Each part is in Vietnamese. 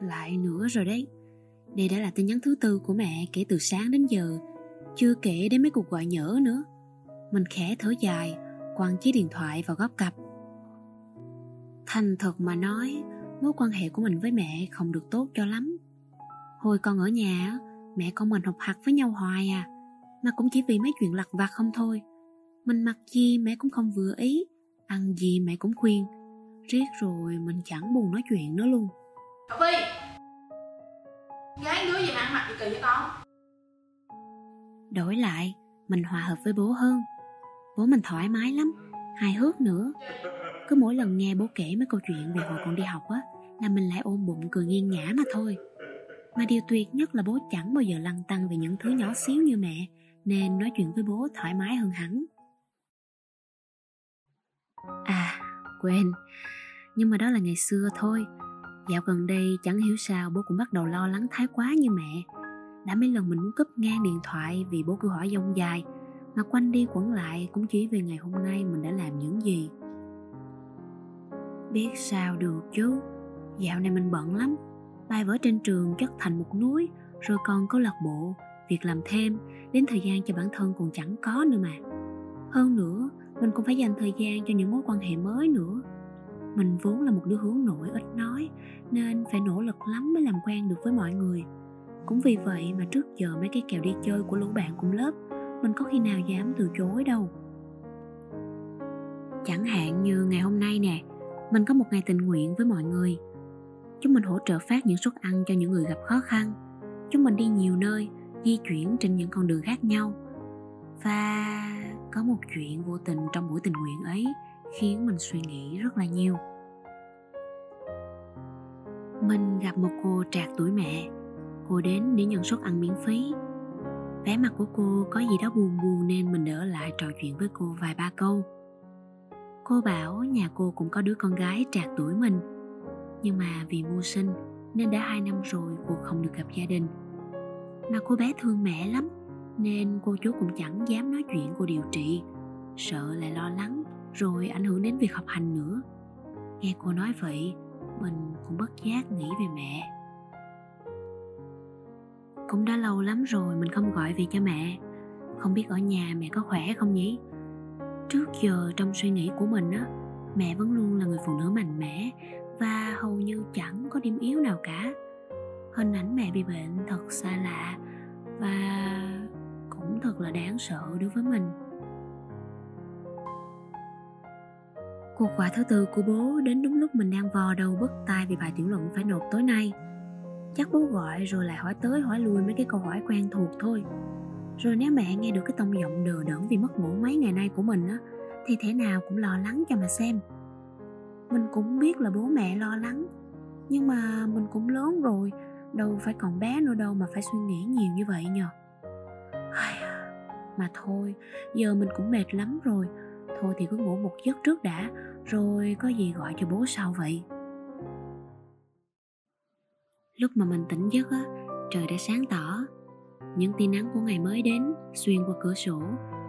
lại nữa rồi đấy. Đây đã là tin nhắn thứ tư của mẹ kể từ sáng đến giờ, chưa kể đến mấy cuộc gọi nhỡ nữa. Mình khẽ thở dài, quăng chiếc điện thoại vào góc cặp. Thành thật mà nói, mối quan hệ của mình với mẹ không được tốt cho lắm. Hồi còn ở nhà, mẹ con mình học hạt với nhau hoài à, mà cũng chỉ vì mấy chuyện lặt vặt không thôi. Mình mặc gì mẹ cũng không vừa ý, ăn gì mẹ cũng khuyên. Riết rồi mình chẳng buồn nói chuyện nữa luôn. Cậu phi, Gái đứa gì mà ăn mặc gì kỳ vậy con Đổi lại, mình hòa hợp với bố hơn. Bố mình thoải mái lắm, hài hước nữa. Cứ mỗi lần nghe bố kể mấy câu chuyện về hồi còn đi học á, là mình lại ôm bụng cười nghiêng ngã mà thôi. Mà điều tuyệt nhất là bố chẳng bao giờ lăng tăng về những thứ nhỏ xíu như mẹ, nên nói chuyện với bố thoải mái hơn hẳn. À, quên, nhưng mà đó là ngày xưa thôi. Dạo gần đây chẳng hiểu sao bố cũng bắt đầu lo lắng thái quá như mẹ. Đã mấy lần mình muốn cúp ngang điện thoại vì bố cứ hỏi dông dài, mà quanh đi quẩn lại cũng chỉ vì ngày hôm nay mình đã làm những gì. Biết sao được chứ, dạo này mình bận lắm. Bài vở trên trường chất thành một núi, rồi còn có lạc bộ, việc làm thêm, đến thời gian cho bản thân còn chẳng có nữa mà. Hơn nữa, mình cũng phải dành thời gian cho những mối quan hệ mới nữa mình vốn là một đứa hướng nội ít nói, nên phải nỗ lực lắm mới làm quen được với mọi người. Cũng vì vậy mà trước giờ mấy cái kèo đi chơi của lũ bạn cùng lớp, mình có khi nào dám từ chối đâu. Chẳng hạn như ngày hôm nay nè, mình có một ngày tình nguyện với mọi người. Chúng mình hỗ trợ phát những suất ăn cho những người gặp khó khăn. Chúng mình đi nhiều nơi, di chuyển trên những con đường khác nhau. Và có một chuyện vô tình trong buổi tình nguyện ấy khiến mình suy nghĩ rất là nhiều. Mình gặp một cô trạc tuổi mẹ, cô đến để nhận suất ăn miễn phí. Vẻ mặt của cô có gì đó buồn buồn nên mình đỡ lại trò chuyện với cô vài ba câu. Cô bảo nhà cô cũng có đứa con gái trạc tuổi mình, nhưng mà vì mưu sinh nên đã hai năm rồi cô không được gặp gia đình. Mà cô bé thương mẹ lắm, nên cô chú cũng chẳng dám nói chuyện cô điều trị, sợ lại lo lắng rồi ảnh hưởng đến việc học hành nữa. Nghe cô nói vậy, mình cũng bất giác nghĩ về mẹ. Cũng đã lâu lắm rồi mình không gọi về cho mẹ. Không biết ở nhà mẹ có khỏe không nhỉ? Trước giờ trong suy nghĩ của mình á, mẹ vẫn luôn là người phụ nữ mạnh mẽ và hầu như chẳng có điểm yếu nào cả. Hình ảnh mẹ bị bệnh thật xa lạ và cũng thật là đáng sợ đối với mình. Cuộc gọi thứ tư của bố đến đúng lúc mình đang vò đầu bứt tai vì bài tiểu luận phải nộp tối nay. Chắc bố gọi rồi lại hỏi tới hỏi lui mấy cái câu hỏi quen thuộc thôi. Rồi nếu mẹ nghe được cái tông giọng đờ đẫn vì mất ngủ mấy ngày nay của mình á, thì thế nào cũng lo lắng cho mà xem. Mình cũng biết là bố mẹ lo lắng, nhưng mà mình cũng lớn rồi, đâu phải còn bé nữa đâu mà phải suy nghĩ nhiều như vậy nhờ. Mà thôi, giờ mình cũng mệt lắm rồi, thôi thì cứ ngủ một giấc trước đã rồi có gì gọi cho bố sau vậy? Lúc mà mình tỉnh giấc á, trời đã sáng tỏ. Những tia nắng của ngày mới đến, xuyên qua cửa sổ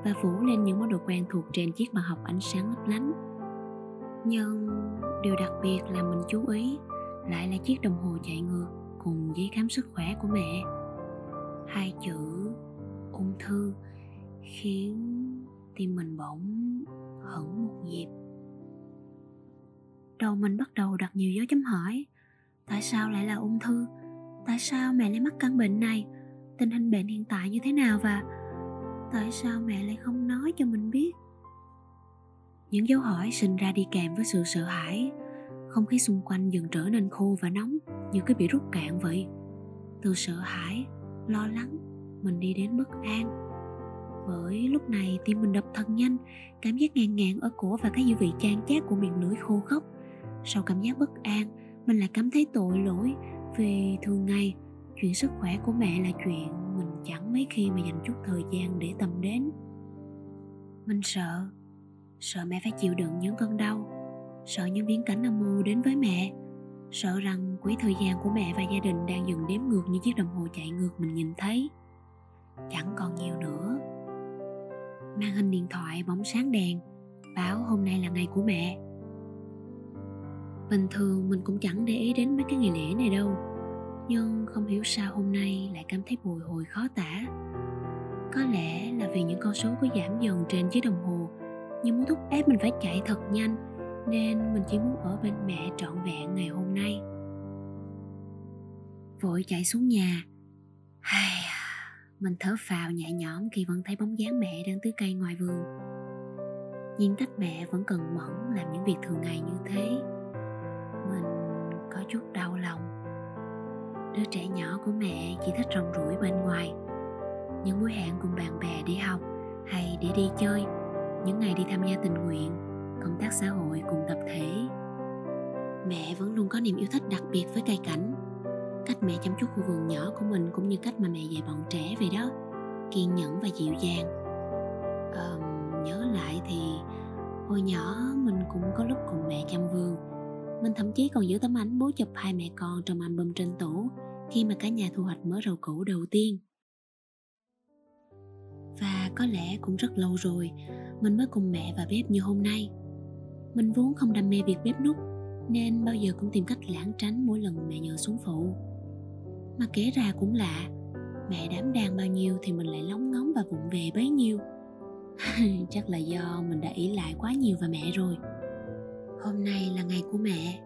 và phủ lên những món đồ quen thuộc trên chiếc bàn học ánh sáng lấp lánh. Nhưng điều đặc biệt làm mình chú ý lại là chiếc đồng hồ chạy ngược cùng giấy khám sức khỏe của mẹ. Hai chữ ung thư khiến tim mình bỗng hững một nhịp đầu mình bắt đầu đặt nhiều dấu chấm hỏi. Tại sao lại là ung thư? Tại sao mẹ lại mắc căn bệnh này? Tình hình bệnh hiện tại như thế nào và tại sao mẹ lại không nói cho mình biết? Những dấu hỏi sinh ra đi kèm với sự sợ hãi. Không khí xung quanh dần trở nên khô và nóng, như cái bị rút cạn vậy. Từ sợ hãi, lo lắng, mình đi đến bất an. Bởi lúc này tim mình đập thật nhanh, cảm giác ngàn ngàn ở cổ và cái dư vị chan chát của miệng lưỡi khô khốc sau cảm giác bất an, mình lại cảm thấy tội lỗi vì thường ngày. Chuyện sức khỏe của mẹ là chuyện mình chẳng mấy khi mà dành chút thời gian để tâm đến. Mình sợ sợ mẹ phải chịu đựng những cơn đau, sợ những biến cảnh âm mưu đến với mẹ, sợ rằng quỹ thời gian của mẹ và gia đình đang dần đếm ngược như chiếc đồng hồ chạy ngược mình nhìn thấy. Chẳng còn nhiều nữa. Màn hình điện thoại bóng sáng đèn báo hôm nay là ngày của mẹ bình thường mình cũng chẳng để ý đến mấy cái ngày lễ này đâu. Nhưng không hiểu sao hôm nay lại cảm thấy bồi hồi khó tả. Có lẽ là vì những con số cứ giảm dần trên chiếc đồng hồ nhưng muốn thúc ép mình phải chạy thật nhanh, nên mình chỉ muốn ở bên mẹ trọn vẹn ngày hôm nay. Vội chạy xuống nhà. Hay mình thở phào nhẹ nhõm khi vẫn thấy bóng dáng mẹ đang tưới cây ngoài vườn. Nhìn cách mẹ vẫn cần mẫn làm những việc thường ngày như thế mình có chút đau lòng. Đứa trẻ nhỏ của mẹ chỉ thích rong ruổi bên ngoài. Những buổi hẹn cùng bạn bè đi học hay để đi chơi những ngày đi tham gia tình nguyện công tác xã hội cùng tập thể. Mẹ vẫn luôn có niềm yêu thích đặc biệt với cây cảnh. Cách mẹ chăm chút khu vườn nhỏ của mình cũng như cách mà mẹ dạy bọn trẻ vậy đó kiên nhẫn và dịu dàng. À, nhớ lại thì hồi nhỏ mình cũng có lúc cùng mẹ chăm vườn mình thậm chí còn giữ tấm ảnh bố chụp hai mẹ con trong album trên tủ khi mà cả nhà thu hoạch mớ rau củ đầu tiên. Và có lẽ cũng rất lâu rồi, mình mới cùng mẹ vào bếp như hôm nay. Mình vốn không đam mê việc bếp nút nên bao giờ cũng tìm cách lãng tránh mỗi lần mẹ nhờ xuống phụ. Mà kể ra cũng lạ mẹ đám đang bao nhiêu thì mình lại lóng ngóng và vụng về bấy nhiêu. Chắc là do mình đã ý lại quá nhiều vào mẹ rồi hôm nay là ngày của mẹ.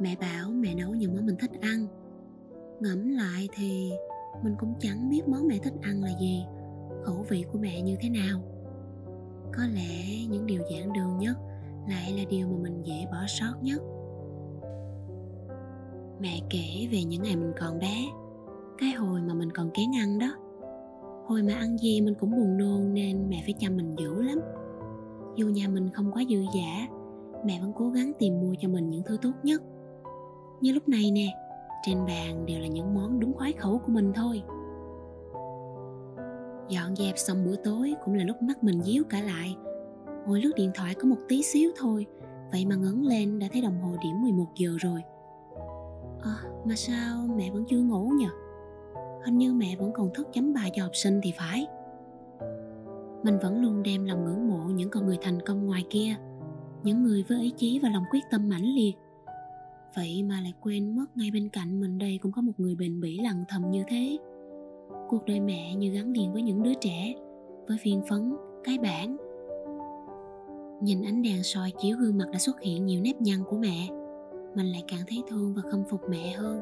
Mẹ bảo mẹ nấu những món mình thích ăn. Ngẫm lại thì mình cũng chẳng biết món mẹ thích ăn là gì, khẩu vị của mẹ như thế nào. Có lẽ những điều giản đơn nhất lại là điều mà mình dễ bỏ sót nhất. Mẹ kể về những ngày mình còn bé, cái hồi mà mình còn kén ăn đó. Hồi mà ăn gì mình cũng buồn nôn nên mẹ phải chăm mình dữ lắm. Dù nhà mình không quá dư giả mẹ vẫn cố gắng tìm mua cho mình những thứ tốt nhất. Như lúc này nè trên bàn đều là những món đúng khoái khẩu của mình thôi. Dọn dẹp xong bữa tối cũng là lúc mắt mình díu cả lại. Ngồi lướt điện thoại có một tí xíu thôi vậy mà ngấn lên đã thấy đồng hồ điểm 11 giờ rồi. À, mà sao mẹ vẫn chưa ngủ nhỉ hình như mẹ vẫn còn thức chấm bài cho học sinh thì phải. Mình vẫn luôn đem lòng ngưỡng mộ những con người thành công ngoài kia những người với ý chí và lòng quyết tâm mãnh liệt. Vậy mà lại quên mất ngay bên cạnh mình đây cũng có một người bền bỉ lặng thầm như thế. Cuộc đời mẹ như gắn liền với những đứa trẻ, với viên phấn, cái bản. Nhìn ánh đèn soi chiếu gương mặt đã xuất hiện nhiều nếp nhăn của mẹ, mình lại càng thấy thương và khâm phục mẹ hơn.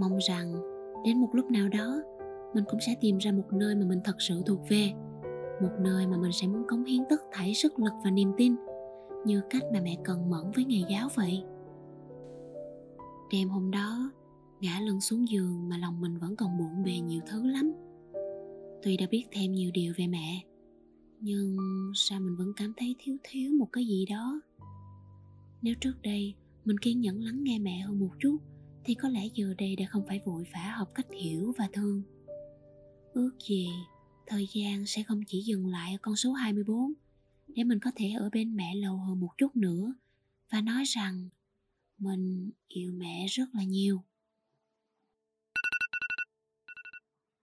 Mong rằng đến một lúc nào đó, mình cũng sẽ tìm ra một nơi mà mình thật sự thuộc về, một nơi mà mình sẽ muốn cống hiến tất thảy sức lực và niềm tin như cách mà mẹ cần mẫn với ngày giáo vậy. Đêm hôm đó, ngã lưng xuống giường mà lòng mình vẫn còn bộn bề nhiều thứ lắm. Tuy đã biết thêm nhiều điều về mẹ, nhưng sao mình vẫn cảm thấy thiếu thiếu một cái gì đó? Nếu trước đây mình kiên nhẫn lắng nghe mẹ hơn một chút, thì có lẽ giờ đây đã không phải vội vã học cách hiểu và thương. Ước gì thời gian sẽ không chỉ dừng lại ở con số 24 để mình có thể ở bên mẹ lâu hơn một chút nữa và nói rằng mình yêu mẹ rất là nhiều.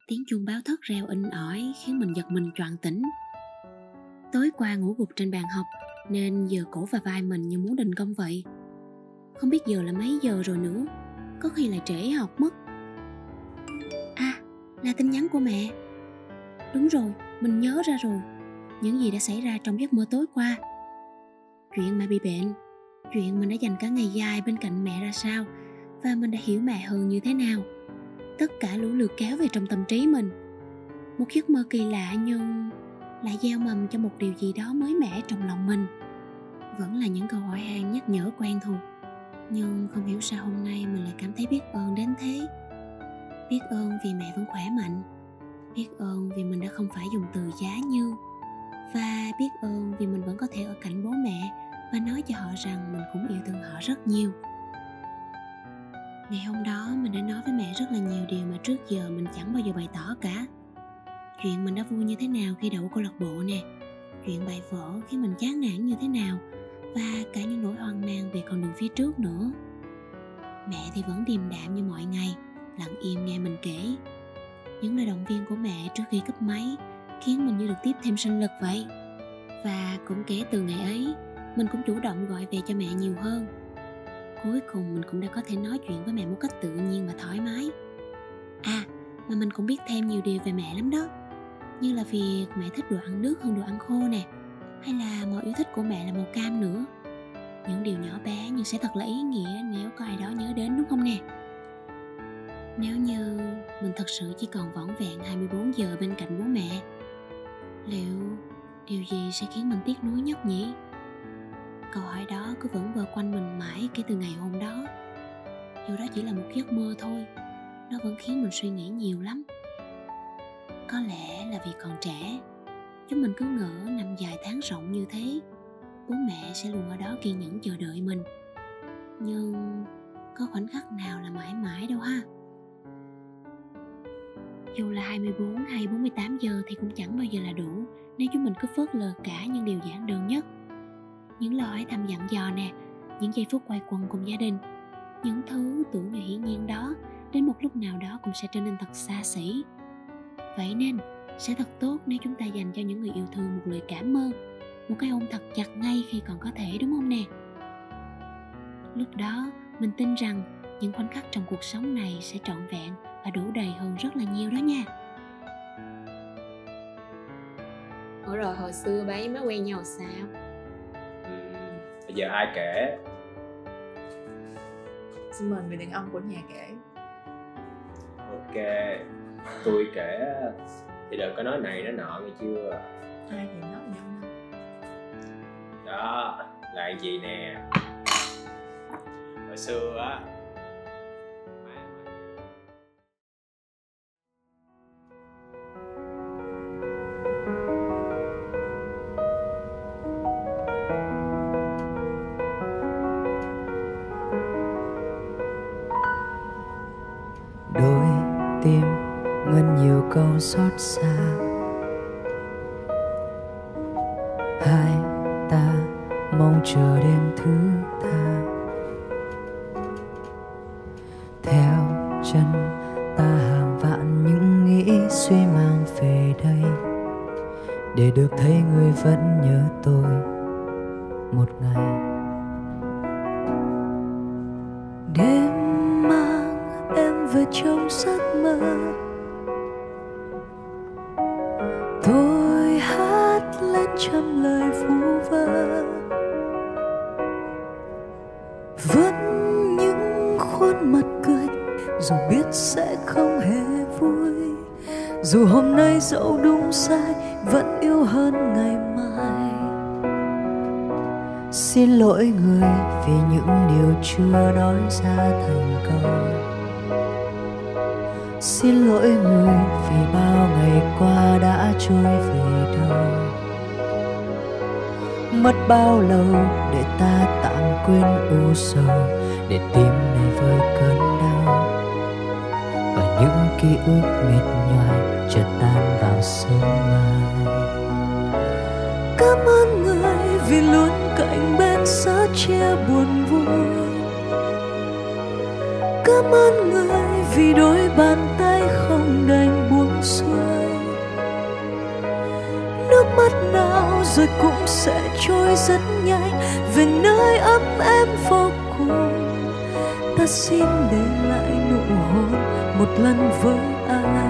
Tiếng chuông báo thức reo in ỏi khiến mình giật mình choàng tỉnh. Tối qua ngủ gục trên bàn học nên giờ cổ và vai mình như muốn đình công vậy. Không biết giờ là mấy giờ rồi nữa, Có khi là trễ học mất À là tin nhắn của mẹ Đúng rồi, Mình nhớ ra rồi những gì đã xảy ra trong giấc mơ tối qua. Chuyện mà bị bệnh, Chuyện mình đã dành cả ngày dài bên cạnh mẹ ra sao Và mình đã hiểu mẹ hơn như thế nào. Tất cả lũ lượt kéo về trong tâm trí mình. Một giấc mơ kỳ lạ nhưng lại gieo mầm cho một điều gì đó mới mẻ trong lòng mình. Vẫn là những câu hỏi han nhắc nhở quen thuộc, nhưng không hiểu sao hôm nay mình lại cảm thấy biết ơn đến thế. Biết ơn vì mẹ vẫn khỏe mạnh, biết ơn vì mình đã không phải dùng từ giá như và biết ơn vì mình vẫn có thể ở cạnh bố mẹ và nói cho họ rằng mình cũng yêu thương họ rất nhiều. Ngày hôm đó, mình đã nói với mẹ rất là nhiều điều mà trước giờ mình chẳng bao giờ bày tỏ cả. Chuyện mình đã vui như thế nào khi đậu câu lạc bộ nè? Chuyện bài vở khi mình chán nản như thế nào? Và cả những nỗi hoang mang về con đường phía trước nữa. Mẹ thì vẫn điềm đạm như mọi ngày, lặng im nghe mình kể. Những lời động viên của mẹ trước khi cấp máy khiến mình như được tiếp thêm sinh lực vậy. Và cũng kể từ ngày ấy, mình cũng chủ động gọi về cho mẹ nhiều hơn. Cuối cùng mình cũng đã có thể nói chuyện với mẹ một cách tự nhiên và thoải mái. À mà mình cũng biết thêm nhiều điều về mẹ lắm đó. Như là việc mẹ thích đồ ăn nước hơn đồ ăn khô nè, hay là màu yêu thích của mẹ là màu cam nữa. Những điều nhỏ bé nhưng sẽ thật là ý nghĩa nếu có ai đó nhớ đến, đúng không nè? Nếu như mình thật sự chỉ còn vỏn vẹn 24 giờ bên cạnh bố mẹ liệu điều gì sẽ khiến mình tiếc nuối nhất nhỉ? Câu hỏi đó cứ vẫn vờ quanh mình mãi kể từ ngày hôm đó. Dù đó chỉ là một giấc mơ thôi, nó vẫn khiến mình suy nghĩ nhiều lắm. Có lẽ là vì còn trẻ, chúng mình cứ ngỡ năm dài tháng rộng như thế, bố mẹ sẽ luôn ở đó kiên nhẫn chờ đợi mình. Nhưng có khoảnh khắc nào là mãi mãi đâu ha? Dù là 24 hay 48 giờ thì cũng chẳng bao giờ là đủ. Nếu chúng mình cứ phớt lờ cả những điều giản đơn nhất. Những lời hỏi thăm dặn dò nè, những giây phút quay quần cùng gia đình, những thứ tưởng như hiển nhiên đó, đến một lúc nào đó cũng sẽ trở nên thật xa xỉ. Vậy nên, sẽ thật tốt nếu chúng ta dành cho những người yêu thương một lời cảm ơn, một cái ôm thật chặt ngay khi còn có thể, đúng không nè? Lúc đó, mình tin rằng những khoảnh khắc trong cuộc sống này sẽ trọn vẹn và đủ đầy hơn rất là nhiều đó nha. Ủa rồi hồi xưa với má quen nhau sao? Ừ, bây giờ ai kể? Xin mời người đàn ông của nhà kể. Ok tôi kể thì đừng có nói này nói nọ nghe chưa? Ai thì nói nhau đó là gì nè? Hồi xưa á xót xa. Hai ta mong chờ đêm thứ tha theo chân ta hàng vạn những nghĩ suy mang về đây. Để được thấy người vẫn nhớ tôi một ngày. Khuôn mặt cười, dù biết sẽ không hề vui. Dù hôm nay dẫu đúng sai, vẫn yêu hơn ngày mai. Xin lỗi người vì những điều chưa nói ra thành câu. Xin lỗi người vì bao ngày qua đã trôi về đâu. Mất bao lâu để ta tạm quên u sầu để tim này vơi cơn đau. Và những ký ức mệt nhoài chợt tan vào sương mai. Cảm ơn người vì luôn cạnh bên sớt chia buồn vui. Cảm ơn người vì đôi bàn tay không đành buông xuôi. Nước mắt nào rồi cũng sẽ trôi rất nhanh. Về nơi ấm em vô cùng, ta xin để lại nụ hôn một lần với ai.